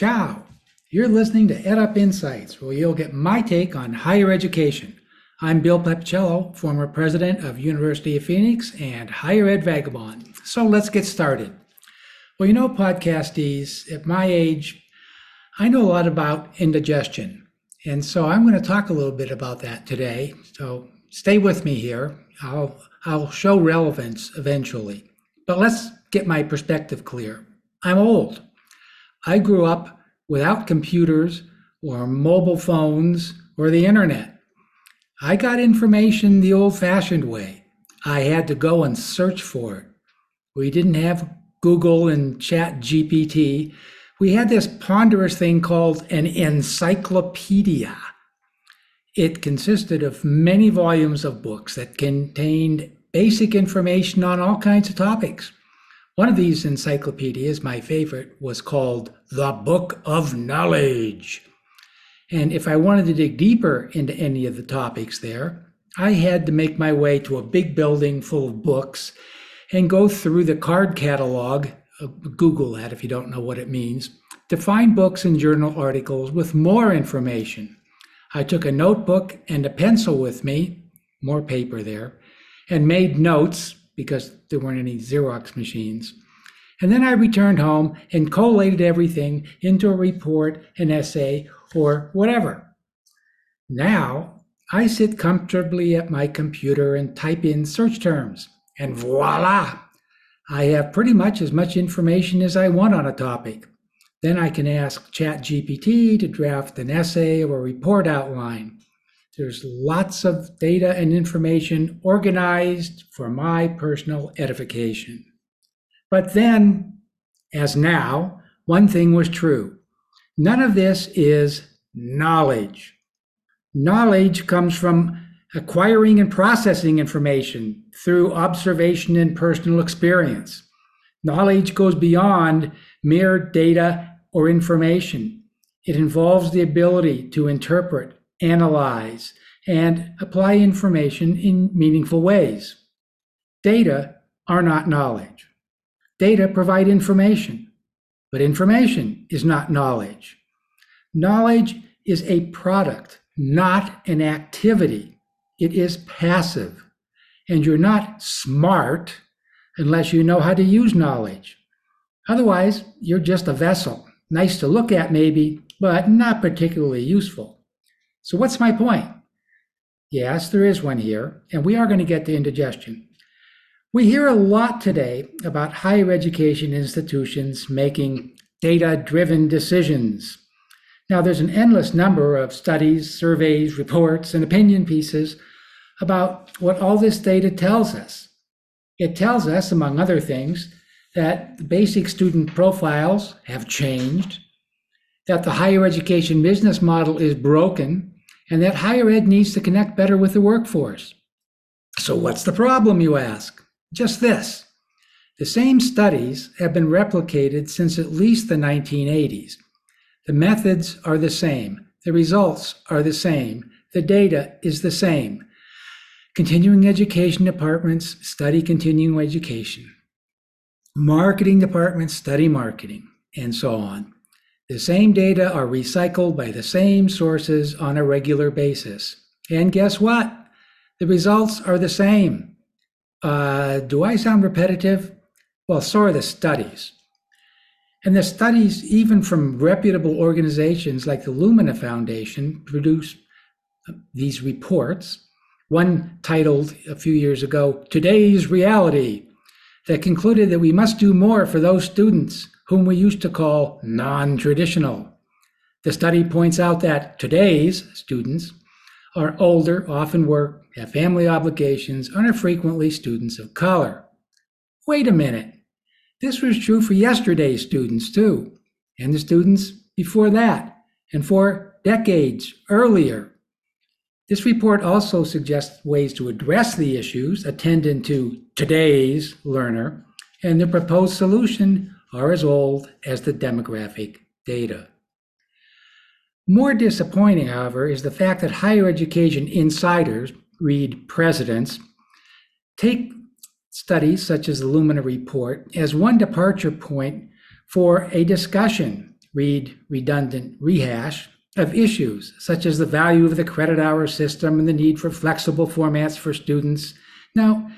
Ciao. You're listening to EdUp Insights, where you'll get my take on higher education. I'm Bill Pepicello, former president of University of Phoenix and Higher Ed Vagabond. So let's get started. Well, you know, podcastees, at my age, I know a lot about indigestion. And so I'm going to talk a little bit about that today. So stay with me here. I'll, I'll show relevance eventually. But let's get my perspective clear. I'm old. I grew up without computers or mobile phones or the internet. I got information the old fashioned way. I had to go and search for it. We didn't have Google and Chat GPT. We had this ponderous thing called an encyclopedia. It consisted of many volumes of books that contained basic information on all kinds of topics. One of these encyclopedias, my favorite, was called The Book of Knowledge. And if I wanted to dig deeper into any of the topics there, I had to make my way to a big building full of books and go through the card catalog. Uh, Google that if you don't know what it means to find books and journal articles with more information. I took a notebook and a pencil with me, more paper there, and made notes because there weren't any Xerox machines. And then I returned home and collated everything into a report, an essay, or whatever. Now I sit comfortably at my computer and type in search terms, and voila! I have pretty much as much information as I want on a topic. Then I can ask ChatGPT to draft an essay or a report outline. There's lots of data and information organized for my personal edification. But then, as now, one thing was true none of this is knowledge. Knowledge comes from acquiring and processing information through observation and personal experience. Knowledge goes beyond mere data or information. It involves the ability to interpret, analyze, and apply information in meaningful ways. Data are not knowledge. Data provide information, but information is not knowledge. Knowledge is a product, not an activity. It is passive. And you're not smart unless you know how to use knowledge. Otherwise, you're just a vessel. Nice to look at, maybe, but not particularly useful. So, what's my point? Yes, there is one here, and we are going to get to indigestion. We hear a lot today about higher education institutions making data driven decisions. Now, there's an endless number of studies, surveys, reports, and opinion pieces about what all this data tells us. It tells us, among other things, that basic student profiles have changed, that the higher education business model is broken, and that higher ed needs to connect better with the workforce. So, what's the problem, you ask? Just this the same studies have been replicated since at least the 1980s. The methods are the same, the results are the same, the data is the same. Continuing education departments study continuing education. Marketing departments study marketing, and so on. The same data are recycled by the same sources on a regular basis. And guess what? The results are the same. Uh, do I sound repetitive? Well, so are the studies. And the studies, even from reputable organizations like the Lumina Foundation, produce uh, these reports. One titled a few years ago, Today's Reality, that concluded that we must do more for those students whom we used to call non traditional. The study points out that today's students are older, often work, have family obligations, and are frequently students of color. Wait a minute. This was true for yesterday's students too, and the students before that, and for decades earlier. This report also suggests ways to address the issues attendant to today's learner, and the proposed solution are as old as the demographic data. More disappointing, however, is the fact that higher education insiders, read presidents, take studies such as the Lumina report as one departure point for a discussion read redundant rehash of issues such as the value of the credit hour system and the need for flexible formats for students. Now,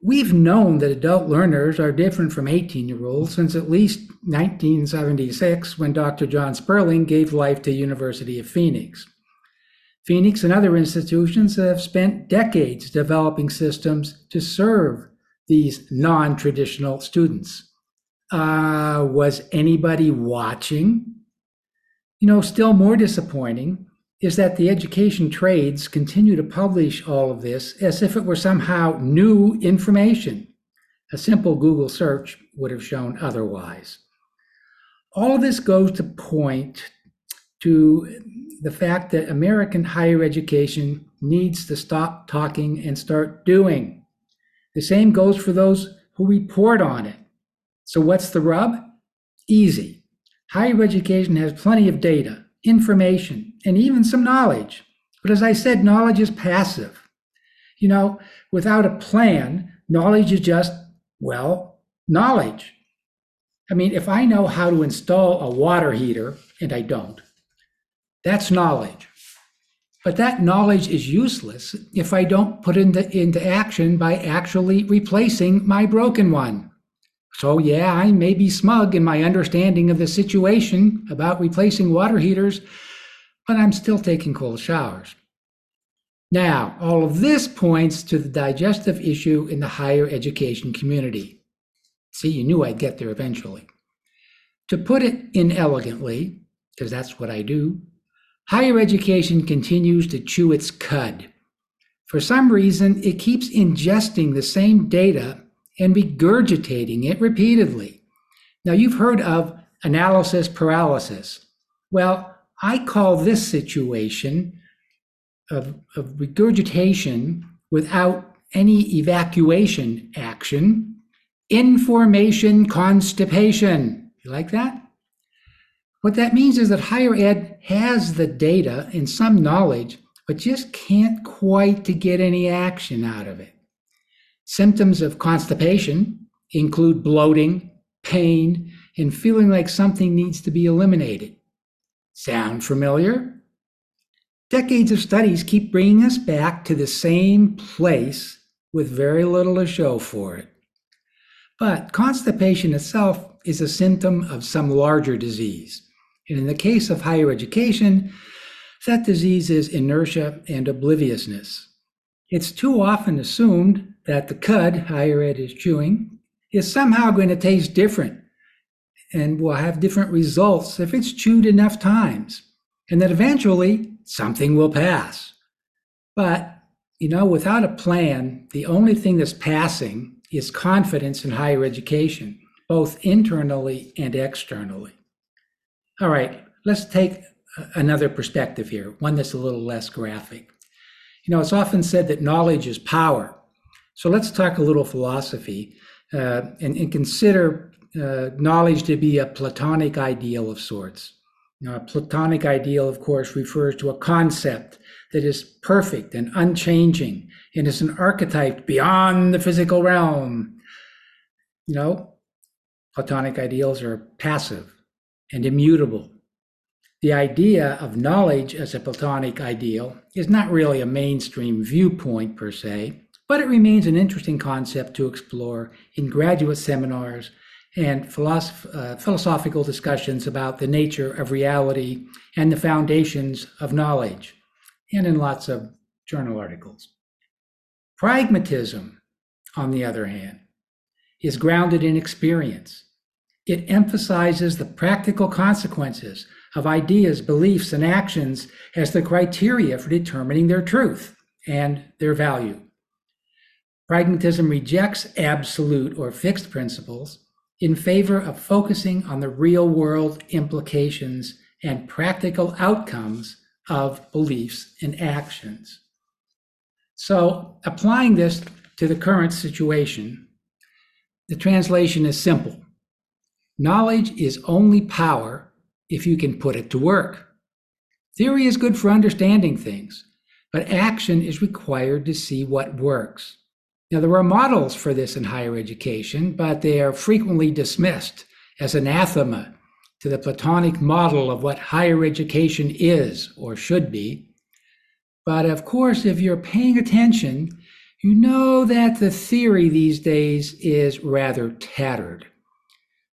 we've known that adult learners are different from 18 year olds since at least 1976 when Dr. John Sperling gave life to University of Phoenix. Phoenix and other institutions have spent decades developing systems to serve these non traditional students. Uh, was anybody watching? You know, still more disappointing is that the education trades continue to publish all of this as if it were somehow new information. A simple Google search would have shown otherwise. All of this goes to point to the fact that American higher education needs to stop talking and start doing. The same goes for those who report on it. So, what's the rub? Easy. Higher education has plenty of data, information, and even some knowledge. But as I said, knowledge is passive. You know, without a plan, knowledge is just, well, knowledge. I mean, if I know how to install a water heater, and I don't, that's knowledge. But that knowledge is useless if I don't put it into, into action by actually replacing my broken one. So, yeah, I may be smug in my understanding of the situation about replacing water heaters, but I'm still taking cold showers. Now, all of this points to the digestive issue in the higher education community. See, you knew I'd get there eventually. To put it inelegantly, because that's what I do, higher education continues to chew its cud. For some reason, it keeps ingesting the same data and regurgitating it repeatedly. Now, you've heard of analysis paralysis. Well, I call this situation of, of regurgitation without any evacuation action information constipation. You like that? What that means is that higher ed has the data and some knowledge, but just can't quite to get any action out of it. Symptoms of constipation include bloating, pain, and feeling like something needs to be eliminated. Sound familiar? Decades of studies keep bringing us back to the same place with very little to show for it. But constipation itself is a symptom of some larger disease. And in the case of higher education, that disease is inertia and obliviousness. It's too often assumed that the cud higher ed is chewing is somehow going to taste different and will have different results if it's chewed enough times, and that eventually something will pass. But, you know, without a plan, the only thing that's passing is confidence in higher education, both internally and externally. All right, let's take another perspective here, one that's a little less graphic. You know, it's often said that knowledge is power. So let's talk a little philosophy uh, and, and, consider uh, knowledge to be a Platonic ideal of sorts. Know, a Platonic ideal, of course, refers to a concept that is perfect and unchanging and is an archetype beyond the physical realm. You know, Platonic ideals are passive and immutable. The idea of knowledge as a Platonic ideal is not really a mainstream viewpoint per se, but it remains an interesting concept to explore in graduate seminars and philosoph- uh, philosophical discussions about the nature of reality and the foundations of knowledge, and in lots of journal articles. Pragmatism, on the other hand, is grounded in experience it emphasizes the practical consequences of ideas, beliefs, and actions as the criteria for determining their truth and their value. Pragmatism rejects absolute or fixed principles in favor of focusing on the real world implications and practical outcomes of beliefs and actions. So, applying this to the current situation, the translation is simple Knowledge is only power if you can put it to work. Theory is good for understanding things, but action is required to see what works. Now, there are models for this in higher education, but they are frequently dismissed as anathema to the Platonic model of what higher education is or should be. But of course, if you're paying attention, you know that the theory these days is rather tattered.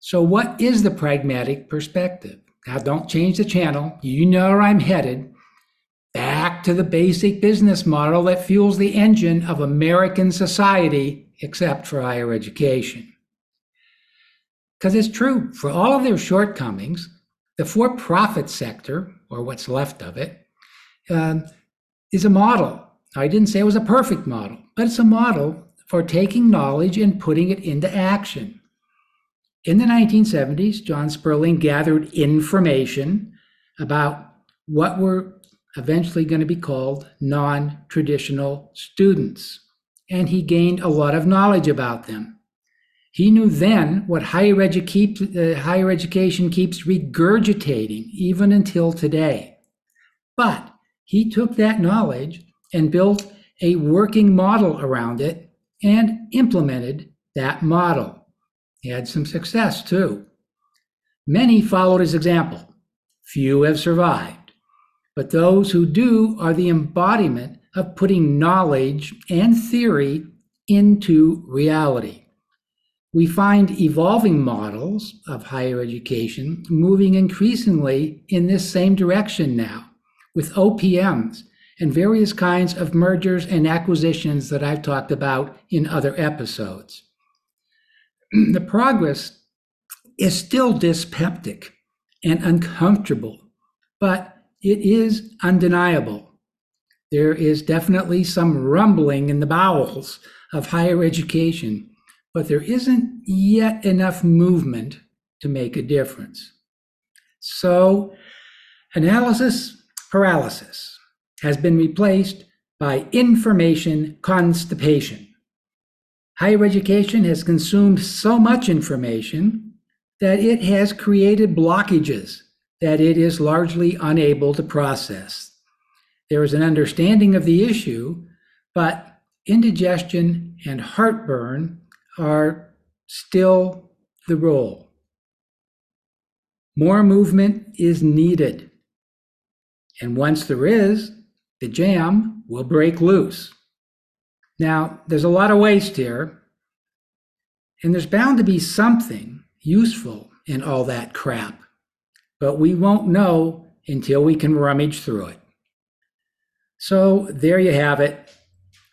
So, what is the pragmatic perspective? Now, don't change the channel. You know where I'm headed. Back to the basic business model that fuels the engine of American society, except for higher education. Because it's true, for all of their shortcomings, the for profit sector, or what's left of it, um, is a model. I didn't say it was a perfect model, but it's a model for taking knowledge and putting it into action. In the 1970s, John Sperling gathered information about what were eventually going to be called non traditional students, and he gained a lot of knowledge about them. He knew then what higher, edu- uh, higher education keeps regurgitating even until today. But he took that knowledge and built a working model around it and implemented that model. He had some success too. Many followed his example. Few have survived. But those who do are the embodiment of putting knowledge and theory into reality. We find evolving models of higher education moving increasingly in this same direction now, with OPMs and various kinds of mergers and acquisitions that I've talked about in other episodes. the progress is still dyspeptic and uncomfortable, but it is undeniable. There is definitely some rumbling in the bowels of higher education but there isn't yet enough movement to make a difference. So, analysis paralysis has been replaced by information constipation. Higher education has consumed so much information that it has created blockages that it is largely unable to process. There is an understanding of the issue, but indigestion and heartburn are still the role. More movement is needed. And once there is, the jam will break loose. Now, there's a lot of waste here, and there's bound to be something useful in all that crap, but we won't know until we can rummage through it. So, there you have it.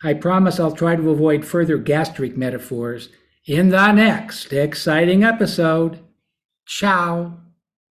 I promise I'll try to avoid further gastric metaphors in the next exciting episode. Ciao.